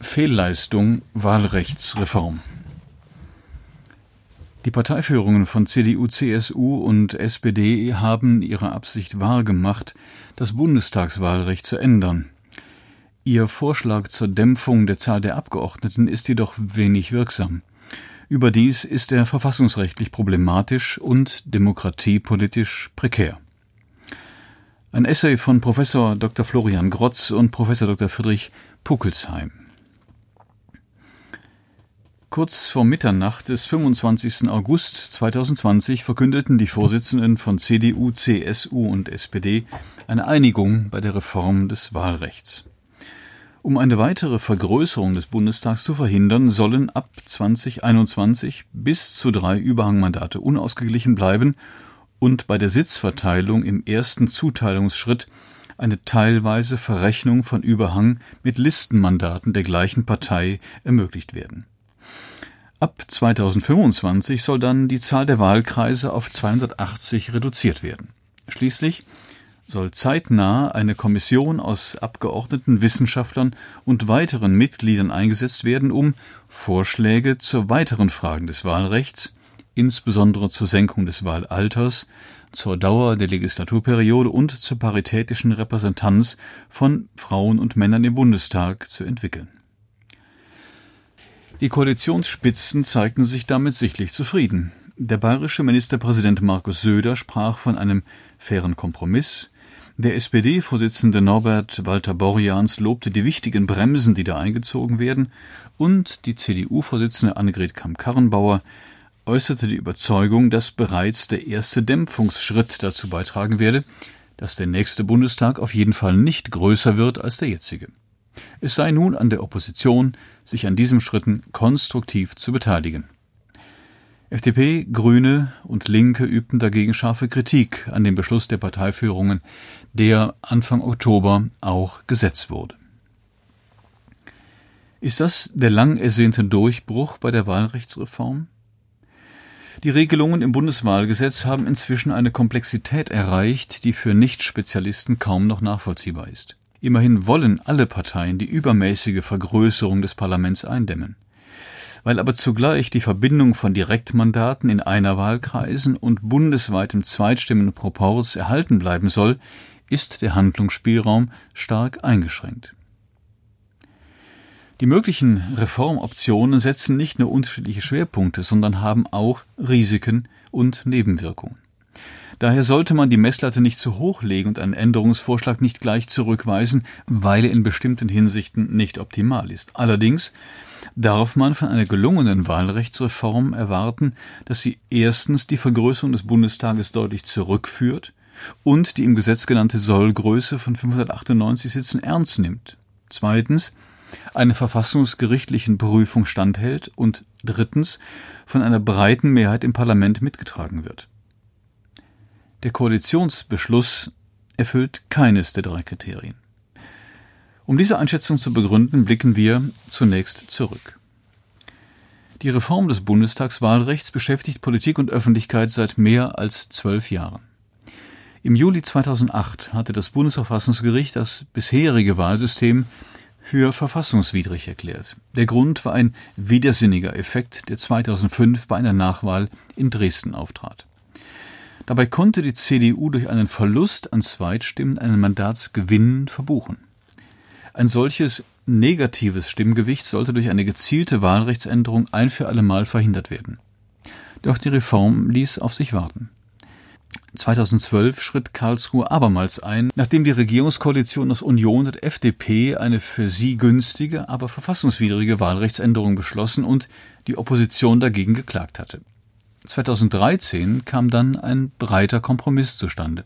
Fehlleistung Wahlrechtsreform. Die Parteiführungen von CDU, CSU und SPD haben ihre Absicht wahrgemacht, das Bundestagswahlrecht zu ändern. Ihr Vorschlag zur Dämpfung der Zahl der Abgeordneten ist jedoch wenig wirksam. Überdies ist er verfassungsrechtlich problematisch und demokratiepolitisch prekär. Ein Essay von Professor Dr. Florian Grotz und Professor Dr. Friedrich Puckelsheim. Kurz vor Mitternacht des 25. August 2020 verkündeten die Vorsitzenden von CDU, CSU und SPD eine Einigung bei der Reform des Wahlrechts. Um eine weitere Vergrößerung des Bundestags zu verhindern, sollen ab 2021 bis zu drei Überhangmandate unausgeglichen bleiben und bei der Sitzverteilung im ersten Zuteilungsschritt eine teilweise Verrechnung von Überhang mit Listenmandaten der gleichen Partei ermöglicht werden. Ab 2025 soll dann die Zahl der Wahlkreise auf 280 reduziert werden. Schließlich soll zeitnah eine Kommission aus Abgeordneten, Wissenschaftlern und weiteren Mitgliedern eingesetzt werden, um Vorschläge zu weiteren Fragen des Wahlrechts, insbesondere zur Senkung des Wahlalters, zur Dauer der Legislaturperiode und zur paritätischen Repräsentanz von Frauen und Männern im Bundestag zu entwickeln. Die Koalitionsspitzen zeigten sich damit sichtlich zufrieden. Der bayerische Ministerpräsident Markus Söder sprach von einem fairen Kompromiss. Der SPD-Vorsitzende Norbert Walter Borjans lobte die wichtigen Bremsen, die da eingezogen werden, und die CDU-Vorsitzende Annegret Kamm-Karrenbauer äußerte die Überzeugung, dass bereits der erste Dämpfungsschritt dazu beitragen werde, dass der nächste Bundestag auf jeden Fall nicht größer wird als der jetzige. Es sei nun an der Opposition, sich an diesen Schritten konstruktiv zu beteiligen. FDP, Grüne und Linke übten dagegen scharfe Kritik an dem Beschluss der Parteiführungen, der Anfang Oktober auch gesetzt wurde. Ist das der lang ersehnte Durchbruch bei der Wahlrechtsreform? Die Regelungen im Bundeswahlgesetz haben inzwischen eine Komplexität erreicht, die für Nichtspezialisten kaum noch nachvollziehbar ist. Immerhin wollen alle Parteien die übermäßige Vergrößerung des Parlaments eindämmen. Weil aber zugleich die Verbindung von Direktmandaten in einer Wahlkreisen und bundesweitem Zweitstimmenproporz erhalten bleiben soll, ist der Handlungsspielraum stark eingeschränkt. Die möglichen Reformoptionen setzen nicht nur unterschiedliche Schwerpunkte, sondern haben auch Risiken und Nebenwirkungen. Daher sollte man die Messlatte nicht zu hoch legen und einen Änderungsvorschlag nicht gleich zurückweisen, weil er in bestimmten Hinsichten nicht optimal ist. Allerdings darf man von einer gelungenen Wahlrechtsreform erwarten, dass sie erstens die Vergrößerung des Bundestages deutlich zurückführt und die im Gesetz genannte Sollgröße von 598 Sitzen ernst nimmt. Zweitens einer verfassungsgerichtlichen Prüfung standhält und drittens von einer breiten Mehrheit im Parlament mitgetragen wird. Der Koalitionsbeschluss erfüllt keines der drei Kriterien. Um diese Einschätzung zu begründen, blicken wir zunächst zurück. Die Reform des Bundestagswahlrechts beschäftigt Politik und Öffentlichkeit seit mehr als zwölf Jahren. Im Juli 2008 hatte das Bundesverfassungsgericht das bisherige Wahlsystem für verfassungswidrig erklärt. Der Grund war ein widersinniger Effekt, der 2005 bei einer Nachwahl in Dresden auftrat. Dabei konnte die CDU durch einen Verlust an Zweitstimmen einen Mandatsgewinn verbuchen. Ein solches negatives Stimmgewicht sollte durch eine gezielte Wahlrechtsänderung ein für allemal verhindert werden. Doch die Reform ließ auf sich warten. 2012 schritt Karlsruhe abermals ein, nachdem die Regierungskoalition aus Union und FDP eine für sie günstige, aber verfassungswidrige Wahlrechtsänderung beschlossen und die Opposition dagegen geklagt hatte. 2013 kam dann ein breiter Kompromiss zustande.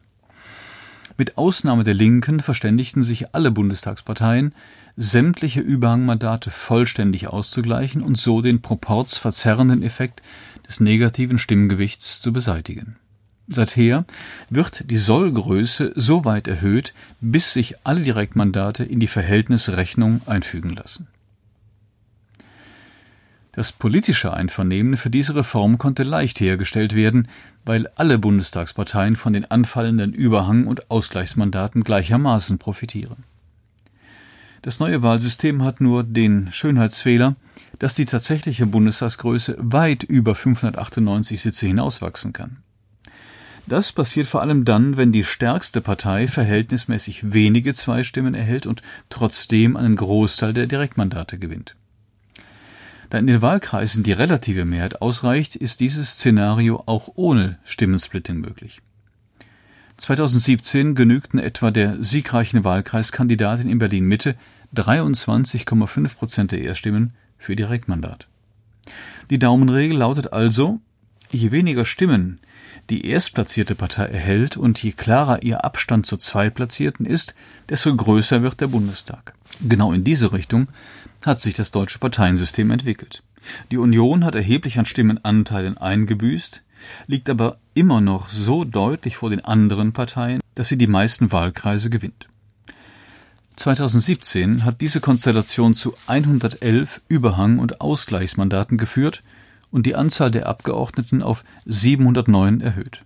Mit Ausnahme der Linken verständigten sich alle Bundestagsparteien, sämtliche Überhangmandate vollständig auszugleichen und so den proporzverzerrenden Effekt des negativen Stimmgewichts zu beseitigen. Seither wird die Sollgröße so weit erhöht, bis sich alle Direktmandate in die Verhältnisrechnung einfügen lassen. Das politische Einvernehmen für diese Reform konnte leicht hergestellt werden, weil alle Bundestagsparteien von den anfallenden Überhang- und Ausgleichsmandaten gleichermaßen profitieren. Das neue Wahlsystem hat nur den Schönheitsfehler, dass die tatsächliche Bundestagsgröße weit über 598 Sitze hinauswachsen kann. Das passiert vor allem dann, wenn die stärkste Partei verhältnismäßig wenige Zweistimmen erhält und trotzdem einen Großteil der Direktmandate gewinnt. Da in den Wahlkreisen die relative Mehrheit ausreicht, ist dieses Szenario auch ohne Stimmensplitting möglich. 2017 genügten etwa der siegreichen Wahlkreiskandidatin in Berlin Mitte 23,5 Prozent der Erststimmen für Direktmandat. Die Daumenregel lautet also, je weniger Stimmen die erstplatzierte Partei erhält und je klarer ihr Abstand zur Zweitplatzierten ist, desto größer wird der Bundestag. Genau in diese Richtung hat sich das deutsche Parteiensystem entwickelt. Die Union hat erheblich an Stimmenanteilen eingebüßt, liegt aber immer noch so deutlich vor den anderen Parteien, dass sie die meisten Wahlkreise gewinnt. 2017 hat diese Konstellation zu 111 Überhang- und Ausgleichsmandaten geführt und die Anzahl der Abgeordneten auf 709 erhöht.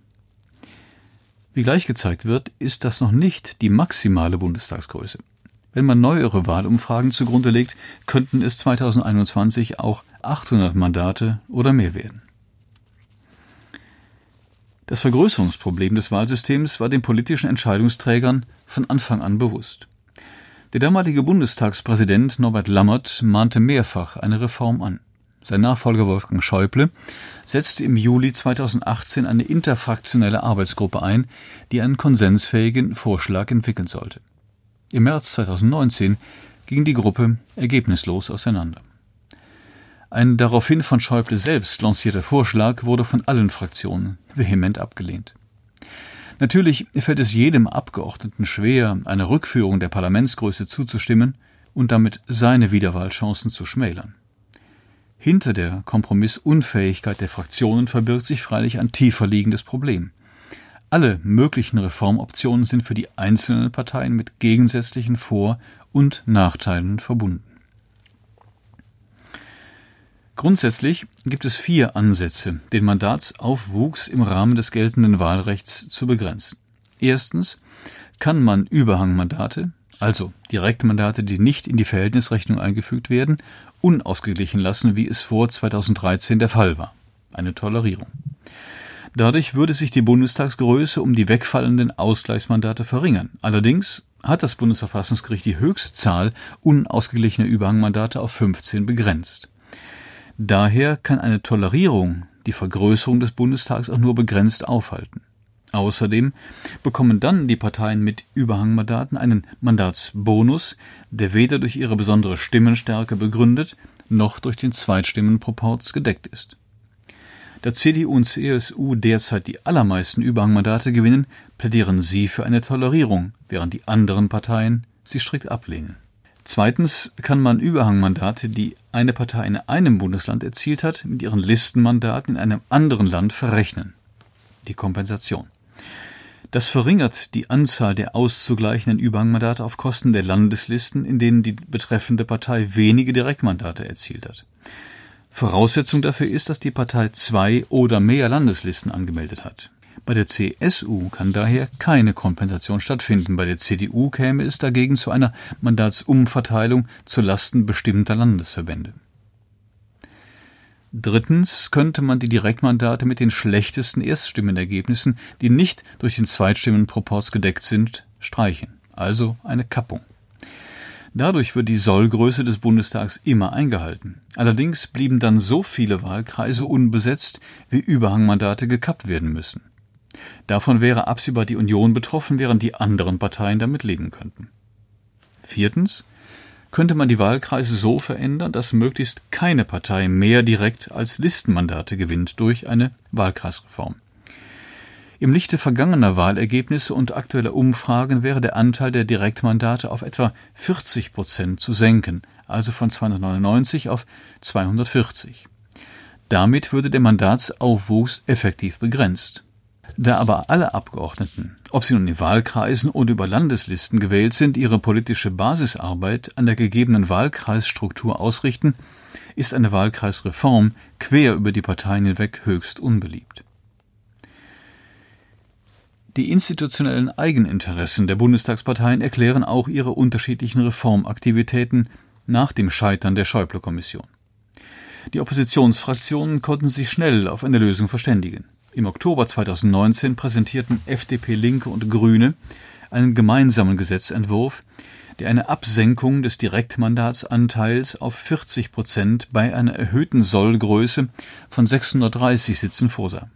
Wie gleich gezeigt wird, ist das noch nicht die maximale Bundestagsgröße. Wenn man neuere Wahlumfragen zugrunde legt, könnten es 2021 auch 800 Mandate oder mehr werden. Das Vergrößerungsproblem des Wahlsystems war den politischen Entscheidungsträgern von Anfang an bewusst. Der damalige Bundestagspräsident Norbert Lammert mahnte mehrfach eine Reform an. Sein Nachfolger Wolfgang Schäuble setzte im Juli 2018 eine interfraktionelle Arbeitsgruppe ein, die einen konsensfähigen Vorschlag entwickeln sollte. Im März 2019 ging die Gruppe ergebnislos auseinander. Ein daraufhin von Schäuble selbst lancierter Vorschlag wurde von allen Fraktionen vehement abgelehnt. Natürlich fällt es jedem Abgeordneten schwer, einer Rückführung der Parlamentsgröße zuzustimmen und damit seine Wiederwahlchancen zu schmälern. Hinter der Kompromissunfähigkeit der Fraktionen verbirgt sich freilich ein tiefer liegendes Problem. Alle möglichen Reformoptionen sind für die einzelnen Parteien mit gegensätzlichen Vor- und Nachteilen verbunden. Grundsätzlich gibt es vier Ansätze, den Mandatsaufwuchs im Rahmen des geltenden Wahlrechts zu begrenzen. Erstens kann man Überhangmandate, also Direktmandate, die nicht in die Verhältnisrechnung eingefügt werden, unausgeglichen lassen, wie es vor 2013 der Fall war. Eine Tolerierung. Dadurch würde sich die Bundestagsgröße um die wegfallenden Ausgleichsmandate verringern. Allerdings hat das Bundesverfassungsgericht die Höchstzahl unausgeglichener Überhangmandate auf 15 begrenzt. Daher kann eine Tolerierung die Vergrößerung des Bundestags auch nur begrenzt aufhalten. Außerdem bekommen dann die Parteien mit Überhangmandaten einen Mandatsbonus, der weder durch ihre besondere Stimmenstärke begründet noch durch den Zweitstimmenproporz gedeckt ist. Da CDU und CSU derzeit die allermeisten Überhangmandate gewinnen, plädieren sie für eine Tolerierung, während die anderen Parteien sie strikt ablehnen. Zweitens kann man Überhangmandate, die eine Partei in einem Bundesland erzielt hat, mit ihren Listenmandaten in einem anderen Land verrechnen. Die Kompensation. Das verringert die Anzahl der auszugleichenden Überhangmandate auf Kosten der Landeslisten, in denen die betreffende Partei wenige Direktmandate erzielt hat. Voraussetzung dafür ist, dass die Partei zwei oder mehr Landeslisten angemeldet hat. Bei der CSU kann daher keine Kompensation stattfinden. Bei der CDU käme es dagegen zu einer Mandatsumverteilung zu Lasten bestimmter Landesverbände. Drittens könnte man die Direktmandate mit den schlechtesten Erststimmenergebnissen, die nicht durch den Zweitstimmenproporz gedeckt sind, streichen. Also eine Kappung. Dadurch wird die Sollgröße des Bundestags immer eingehalten. Allerdings blieben dann so viele Wahlkreise unbesetzt, wie Überhangmandate gekappt werden müssen. Davon wäre absehbar die Union betroffen, während die anderen Parteien damit leben könnten. Viertens könnte man die Wahlkreise so verändern, dass möglichst keine Partei mehr direkt als Listenmandate gewinnt durch eine Wahlkreisreform. Im Lichte vergangener Wahlergebnisse und aktueller Umfragen wäre der Anteil der Direktmandate auf etwa 40 Prozent zu senken, also von 299 auf 240. Damit würde der Mandatsaufwuchs effektiv begrenzt. Da aber alle Abgeordneten, ob sie nun in Wahlkreisen oder über Landeslisten gewählt sind, ihre politische Basisarbeit an der gegebenen Wahlkreisstruktur ausrichten, ist eine Wahlkreisreform quer über die Parteien hinweg höchst unbeliebt. Die institutionellen Eigeninteressen der Bundestagsparteien erklären auch ihre unterschiedlichen Reformaktivitäten nach dem Scheitern der Schäuble-Kommission. Die Oppositionsfraktionen konnten sich schnell auf eine Lösung verständigen. Im Oktober 2019 präsentierten FDP, Linke und Grüne einen gemeinsamen Gesetzentwurf, der eine Absenkung des Direktmandatsanteils auf 40 Prozent bei einer erhöhten Sollgröße von 630 Sitzen vorsah.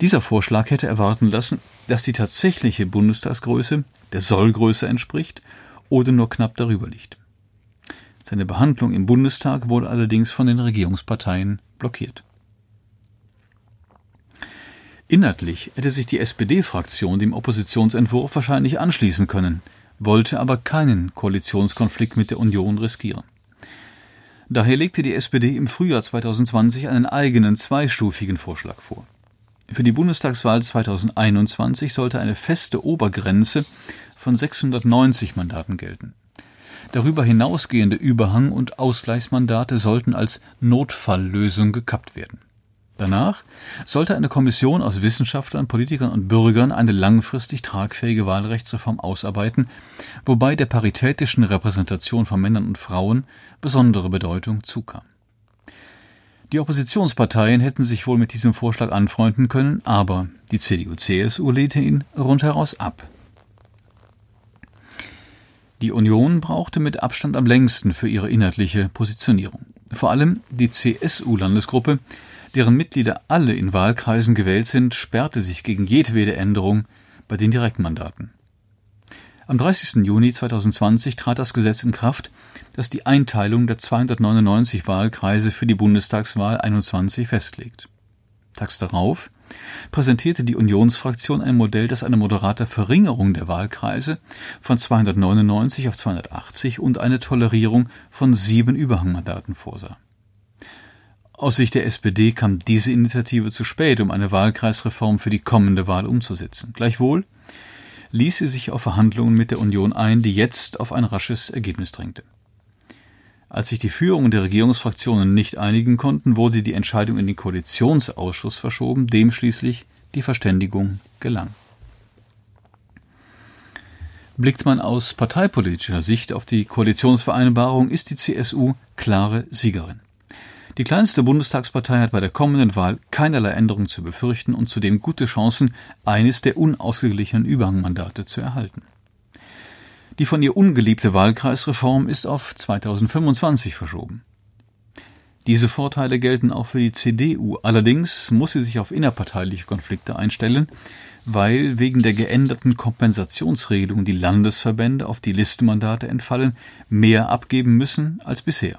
Dieser Vorschlag hätte erwarten lassen, dass die tatsächliche Bundestagsgröße der Sollgröße entspricht oder nur knapp darüber liegt. Seine Behandlung im Bundestag wurde allerdings von den Regierungsparteien blockiert. Inhaltlich hätte sich die SPD-Fraktion dem Oppositionsentwurf wahrscheinlich anschließen können, wollte aber keinen Koalitionskonflikt mit der Union riskieren. Daher legte die SPD im Frühjahr 2020 einen eigenen zweistufigen Vorschlag vor. Für die Bundestagswahl 2021 sollte eine feste Obergrenze von 690 Mandaten gelten. Darüber hinausgehende Überhang- und Ausgleichsmandate sollten als Notfalllösung gekappt werden. Danach sollte eine Kommission aus Wissenschaftlern, Politikern und Bürgern eine langfristig tragfähige Wahlrechtsreform ausarbeiten, wobei der paritätischen Repräsentation von Männern und Frauen besondere Bedeutung zukam. Die Oppositionsparteien hätten sich wohl mit diesem Vorschlag anfreunden können, aber die CDU-CSU lehnte ihn rundheraus ab. Die Union brauchte mit Abstand am längsten für ihre inhaltliche Positionierung. Vor allem die CSU-Landesgruppe deren Mitglieder alle in Wahlkreisen gewählt sind, sperrte sich gegen jedwede Änderung bei den Direktmandaten. Am 30. Juni 2020 trat das Gesetz in Kraft, das die Einteilung der 299 Wahlkreise für die Bundestagswahl 21 festlegt. Tags darauf präsentierte die Unionsfraktion ein Modell, das eine moderate Verringerung der Wahlkreise von 299 auf 280 und eine Tolerierung von sieben Überhangmandaten vorsah. Aus Sicht der SPD kam diese Initiative zu spät, um eine Wahlkreisreform für die kommende Wahl umzusetzen. Gleichwohl ließ sie sich auf Verhandlungen mit der Union ein, die jetzt auf ein rasches Ergebnis drängte. Als sich die Führung der Regierungsfraktionen nicht einigen konnten, wurde die Entscheidung in den Koalitionsausschuss verschoben, dem schließlich die Verständigung gelang. Blickt man aus parteipolitischer Sicht auf die Koalitionsvereinbarung, ist die CSU klare Siegerin. Die kleinste Bundestagspartei hat bei der kommenden Wahl keinerlei Änderungen zu befürchten und zudem gute Chancen, eines der unausgeglichenen Überhangmandate zu erhalten. Die von ihr ungeliebte Wahlkreisreform ist auf 2025 verschoben. Diese Vorteile gelten auch für die CDU, allerdings muss sie sich auf innerparteiliche Konflikte einstellen, weil wegen der geänderten Kompensationsregelung die Landesverbände auf die Listenmandate entfallen, mehr abgeben müssen als bisher.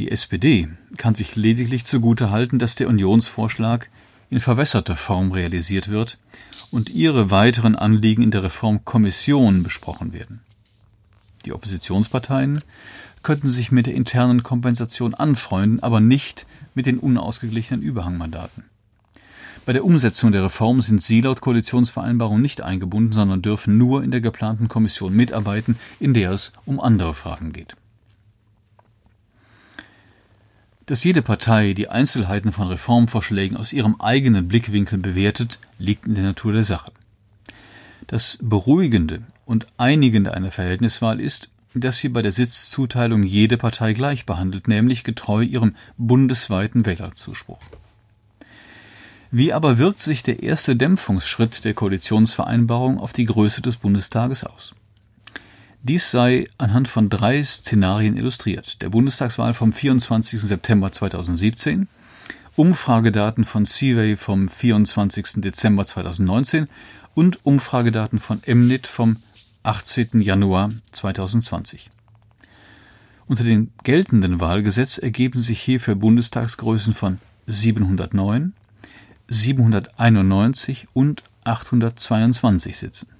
Die SPD kann sich lediglich zugute halten, dass der Unionsvorschlag in verwässerter Form realisiert wird und ihre weiteren Anliegen in der Reformkommission besprochen werden. Die Oppositionsparteien könnten sich mit der internen Kompensation anfreunden, aber nicht mit den unausgeglichenen Überhangmandaten. Bei der Umsetzung der Reform sind sie laut Koalitionsvereinbarung nicht eingebunden, sondern dürfen nur in der geplanten Kommission mitarbeiten, in der es um andere Fragen geht. Dass jede Partei die Einzelheiten von Reformvorschlägen aus ihrem eigenen Blickwinkel bewertet, liegt in der Natur der Sache. Das Beruhigende und Einigende einer Verhältniswahl ist, dass sie bei der Sitzzuteilung jede Partei gleich behandelt, nämlich getreu ihrem bundesweiten Wählerzuspruch. Wie aber wirkt sich der erste Dämpfungsschritt der Koalitionsvereinbarung auf die Größe des Bundestages aus? Dies sei anhand von drei Szenarien illustriert. Der Bundestagswahl vom 24. September 2017, Umfragedaten von Seaway vom 24. Dezember 2019 und Umfragedaten von Mnit vom 18. Januar 2020. Unter dem geltenden Wahlgesetz ergeben sich hier für Bundestagsgrößen von 709, 791 und 822 Sitzen.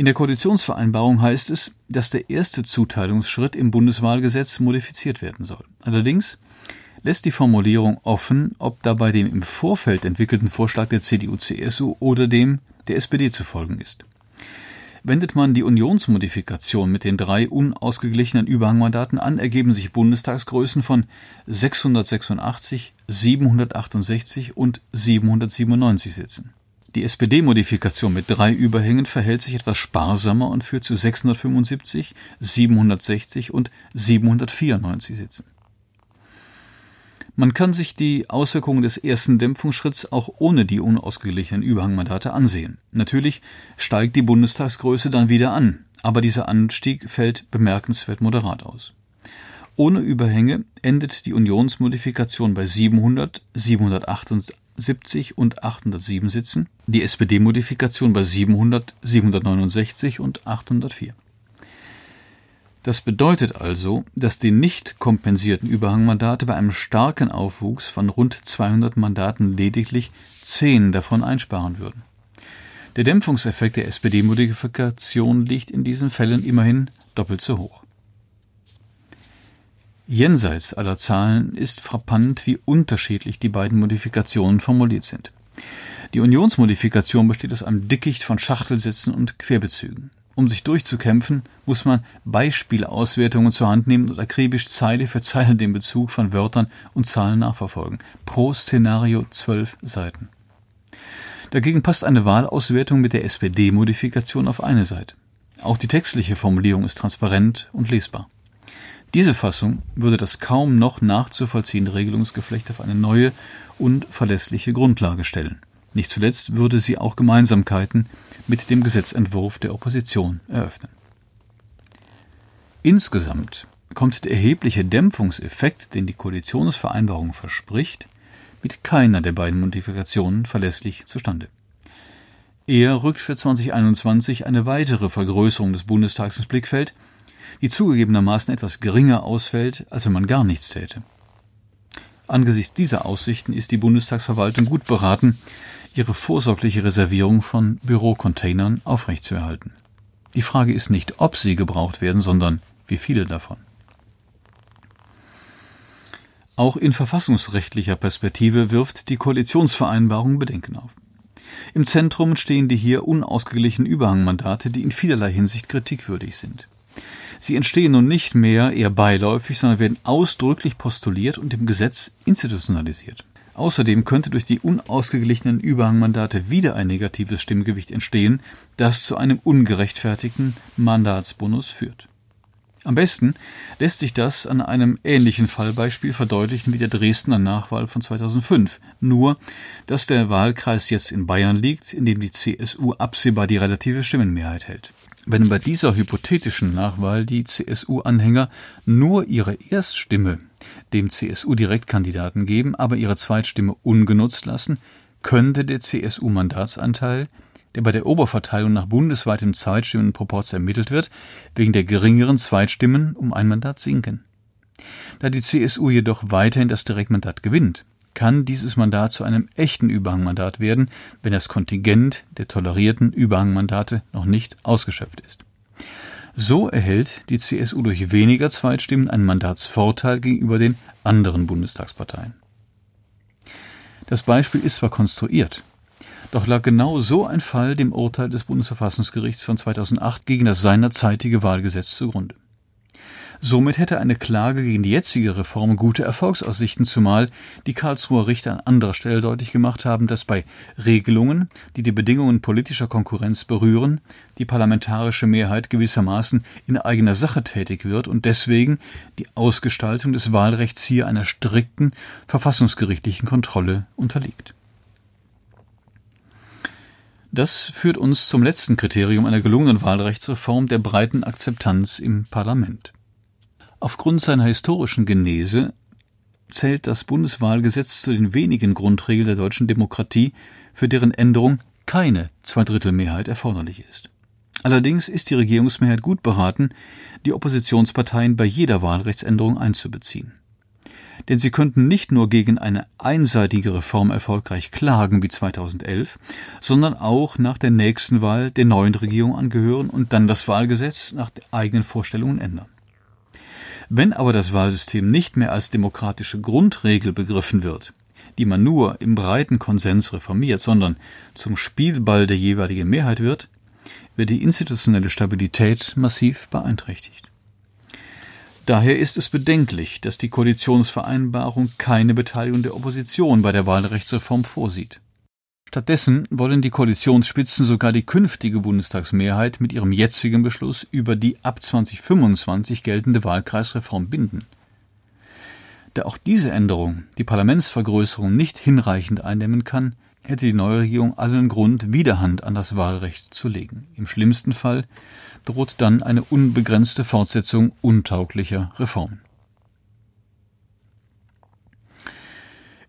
In der Koalitionsvereinbarung heißt es, dass der erste Zuteilungsschritt im Bundeswahlgesetz modifiziert werden soll. Allerdings lässt die Formulierung offen, ob dabei dem im Vorfeld entwickelten Vorschlag der CDU-CSU oder dem der SPD zu folgen ist. Wendet man die Unionsmodifikation mit den drei unausgeglichenen Überhangmandaten an, ergeben sich Bundestagsgrößen von 686, 768 und 797 Sitzen. Die SPD-Modifikation mit drei Überhängen verhält sich etwas sparsamer und führt zu 675, 760 und 794 Sitzen. Man kann sich die Auswirkungen des ersten Dämpfungsschritts auch ohne die unausgeglichenen Überhangmandate ansehen. Natürlich steigt die Bundestagsgröße dann wieder an, aber dieser Anstieg fällt bemerkenswert moderat aus. Ohne Überhänge endet die Unionsmodifikation bei 700, 778 70 und 807 Sitzen, die SPD-Modifikation bei 700, 769 und 804. Das bedeutet also, dass die nicht kompensierten Überhangmandate bei einem starken Aufwuchs von rund 200 Mandaten lediglich 10 davon einsparen würden. Der Dämpfungseffekt der SPD-Modifikation liegt in diesen Fällen immerhin doppelt so hoch. Jenseits aller Zahlen ist frappant, wie unterschiedlich die beiden Modifikationen formuliert sind. Die Unionsmodifikation besteht aus einem Dickicht von Schachtelsätzen und Querbezügen. Um sich durchzukämpfen, muss man Beispielauswertungen zur Hand nehmen und akribisch Zeile für Zeile den Bezug von Wörtern und Zahlen nachverfolgen. Pro Szenario zwölf Seiten. Dagegen passt eine Wahlauswertung mit der SPD-Modifikation auf eine Seite. Auch die textliche Formulierung ist transparent und lesbar. Diese Fassung würde das kaum noch nachzuvollziehende Regelungsgeflecht auf eine neue und verlässliche Grundlage stellen. Nicht zuletzt würde sie auch Gemeinsamkeiten mit dem Gesetzentwurf der Opposition eröffnen. Insgesamt kommt der erhebliche Dämpfungseffekt, den die Koalitionsvereinbarung verspricht, mit keiner der beiden Modifikationen verlässlich zustande. Eher rückt für 2021 eine weitere Vergrößerung des Bundestags ins Blickfeld, die zugegebenermaßen etwas geringer ausfällt, als wenn man gar nichts täte. Angesichts dieser Aussichten ist die Bundestagsverwaltung gut beraten, ihre vorsorgliche Reservierung von Bürocontainern aufrechtzuerhalten. Die Frage ist nicht, ob sie gebraucht werden, sondern wie viele davon. Auch in verfassungsrechtlicher Perspektive wirft die Koalitionsvereinbarung Bedenken auf. Im Zentrum stehen die hier unausgeglichenen Überhangmandate, die in vielerlei Hinsicht kritikwürdig sind. Sie entstehen nun nicht mehr eher beiläufig, sondern werden ausdrücklich postuliert und im Gesetz institutionalisiert. Außerdem könnte durch die unausgeglichenen Überhangmandate wieder ein negatives Stimmgewicht entstehen, das zu einem ungerechtfertigten Mandatsbonus führt. Am besten lässt sich das an einem ähnlichen Fallbeispiel verdeutlichen wie der Dresdner Nachwahl von 2005, nur dass der Wahlkreis jetzt in Bayern liegt, in dem die CSU absehbar die relative Stimmenmehrheit hält. Wenn bei dieser hypothetischen Nachwahl die CSU-Anhänger nur ihre Erststimme dem CSU-Direktkandidaten geben, aber ihre Zweitstimme ungenutzt lassen, könnte der CSU-Mandatsanteil, der bei der Oberverteilung nach bundesweitem Zweitstimmenproporz ermittelt wird, wegen der geringeren Zweitstimmen um ein Mandat sinken. Da die CSU jedoch weiterhin das Direktmandat gewinnt, kann dieses Mandat zu einem echten Überhangmandat werden, wenn das Kontingent der tolerierten Überhangmandate noch nicht ausgeschöpft ist. So erhält die CSU durch weniger Zweitstimmen einen Mandatsvorteil gegenüber den anderen Bundestagsparteien. Das Beispiel ist zwar konstruiert, doch lag genau so ein Fall dem Urteil des Bundesverfassungsgerichts von 2008 gegen das seinerzeitige Wahlgesetz zugrunde. Somit hätte eine Klage gegen die jetzige Reform gute Erfolgsaussichten, zumal die Karlsruher Richter an anderer Stelle deutlich gemacht haben, dass bei Regelungen, die die Bedingungen politischer Konkurrenz berühren, die parlamentarische Mehrheit gewissermaßen in eigener Sache tätig wird und deswegen die Ausgestaltung des Wahlrechts hier einer strikten verfassungsgerichtlichen Kontrolle unterliegt. Das führt uns zum letzten Kriterium einer gelungenen Wahlrechtsreform der breiten Akzeptanz im Parlament. Aufgrund seiner historischen Genese zählt das Bundeswahlgesetz zu den wenigen Grundregeln der deutschen Demokratie, für deren Änderung keine Zweidrittelmehrheit erforderlich ist. Allerdings ist die Regierungsmehrheit gut beraten, die Oppositionsparteien bei jeder Wahlrechtsänderung einzubeziehen. Denn sie könnten nicht nur gegen eine einseitige Reform erfolgreich klagen wie 2011, sondern auch nach der nächsten Wahl der neuen Regierung angehören und dann das Wahlgesetz nach eigenen Vorstellungen ändern. Wenn aber das Wahlsystem nicht mehr als demokratische Grundregel begriffen wird, die man nur im breiten Konsens reformiert, sondern zum Spielball der jeweiligen Mehrheit wird, wird die institutionelle Stabilität massiv beeinträchtigt. Daher ist es bedenklich, dass die Koalitionsvereinbarung keine Beteiligung der Opposition bei der Wahlrechtsreform vorsieht. Stattdessen wollen die Koalitionsspitzen sogar die künftige Bundestagsmehrheit mit ihrem jetzigen Beschluss über die ab 2025 geltende Wahlkreisreform binden. Da auch diese Änderung die Parlamentsvergrößerung nicht hinreichend eindämmen kann, hätte die neue Regierung allen Grund, Widerhand an das Wahlrecht zu legen. Im schlimmsten Fall droht dann eine unbegrenzte Fortsetzung untauglicher Reformen.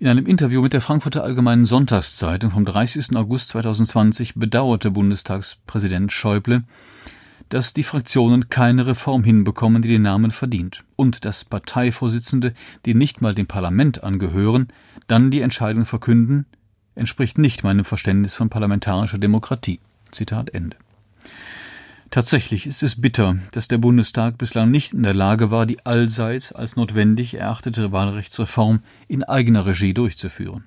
In einem Interview mit der Frankfurter Allgemeinen Sonntagszeitung vom 30. August 2020 bedauerte Bundestagspräsident Schäuble, dass die Fraktionen keine Reform hinbekommen, die den Namen verdient, und dass Parteivorsitzende, die nicht mal dem Parlament angehören, dann die Entscheidung verkünden, entspricht nicht meinem Verständnis von parlamentarischer Demokratie. Zitat Ende. Tatsächlich ist es bitter, dass der Bundestag bislang nicht in der Lage war, die allseits als notwendig erachtete Wahlrechtsreform in eigener Regie durchzuführen.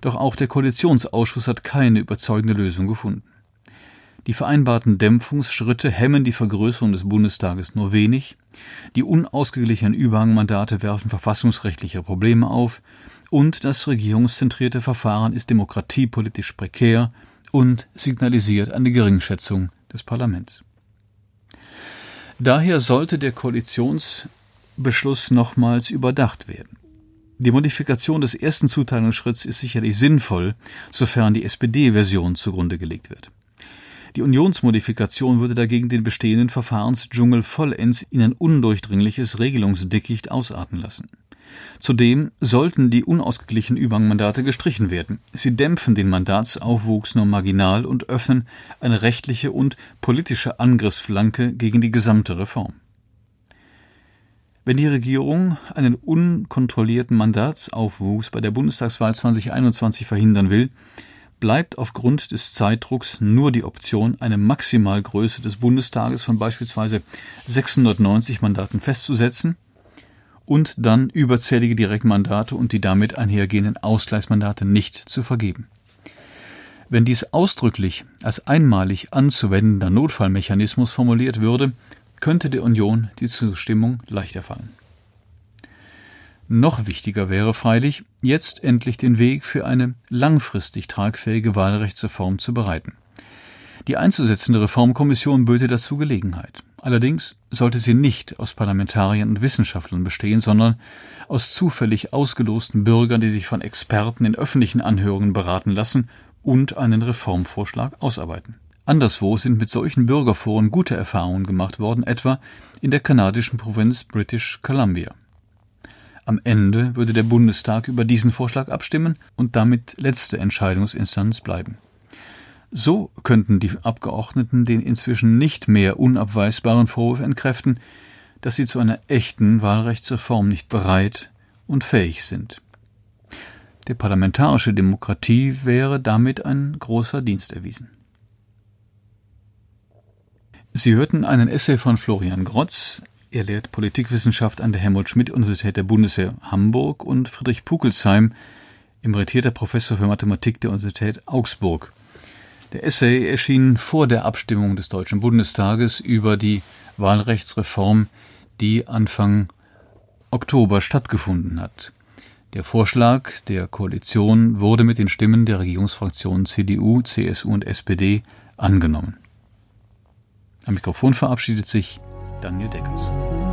Doch auch der Koalitionsausschuss hat keine überzeugende Lösung gefunden. Die vereinbarten Dämpfungsschritte hemmen die Vergrößerung des Bundestages nur wenig, die unausgeglichenen Überhangmandate werfen verfassungsrechtliche Probleme auf, und das regierungszentrierte Verfahren ist demokratiepolitisch prekär und signalisiert eine Geringschätzung des Parlaments. Daher sollte der Koalitionsbeschluss nochmals überdacht werden. Die Modifikation des ersten Zuteilungsschritts ist sicherlich sinnvoll, sofern die SPD-Version zugrunde gelegt wird. Die Unionsmodifikation würde dagegen den bestehenden Verfahrensdschungel vollends in ein undurchdringliches Regelungsdickicht ausarten lassen. Zudem sollten die unausgeglichenen Überhangmandate gestrichen werden. Sie dämpfen den Mandatsaufwuchs nur marginal und öffnen eine rechtliche und politische Angriffsflanke gegen die gesamte Reform. Wenn die Regierung einen unkontrollierten Mandatsaufwuchs bei der Bundestagswahl 2021 verhindern will, bleibt aufgrund des Zeitdrucks nur die Option, eine Maximalgröße des Bundestages von beispielsweise 690 Mandaten festzusetzen und dann überzählige Direktmandate und die damit einhergehenden Ausgleichsmandate nicht zu vergeben. Wenn dies ausdrücklich als einmalig anzuwendender Notfallmechanismus formuliert würde, könnte der Union die Zustimmung leichter fallen. Noch wichtiger wäre freilich, jetzt endlich den Weg für eine langfristig tragfähige Wahlrechtsreform zu bereiten. Die einzusetzende Reformkommission böte dazu Gelegenheit. Allerdings sollte sie nicht aus Parlamentariern und Wissenschaftlern bestehen, sondern aus zufällig ausgelosten Bürgern, die sich von Experten in öffentlichen Anhörungen beraten lassen und einen Reformvorschlag ausarbeiten. Anderswo sind mit solchen Bürgerforen gute Erfahrungen gemacht worden, etwa in der kanadischen Provinz British Columbia. Am Ende würde der Bundestag über diesen Vorschlag abstimmen und damit letzte Entscheidungsinstanz bleiben. So könnten die Abgeordneten den inzwischen nicht mehr unabweisbaren Vorwurf entkräften, dass sie zu einer echten Wahlrechtsreform nicht bereit und fähig sind. Der parlamentarische Demokratie wäre damit ein großer Dienst erwiesen. Sie hörten einen Essay von Florian Grotz. Er lehrt Politikwissenschaft an der Helmut-Schmidt-Universität der Bundeswehr Hamburg und Friedrich Pukelsheim, emeritierter Professor für Mathematik der Universität Augsburg. Der Essay erschien vor der Abstimmung des Deutschen Bundestages über die Wahlrechtsreform, die Anfang Oktober stattgefunden hat. Der Vorschlag der Koalition wurde mit den Stimmen der Regierungsfraktionen CDU, CSU und SPD angenommen. Am Mikrofon verabschiedet sich Daniel Deckers.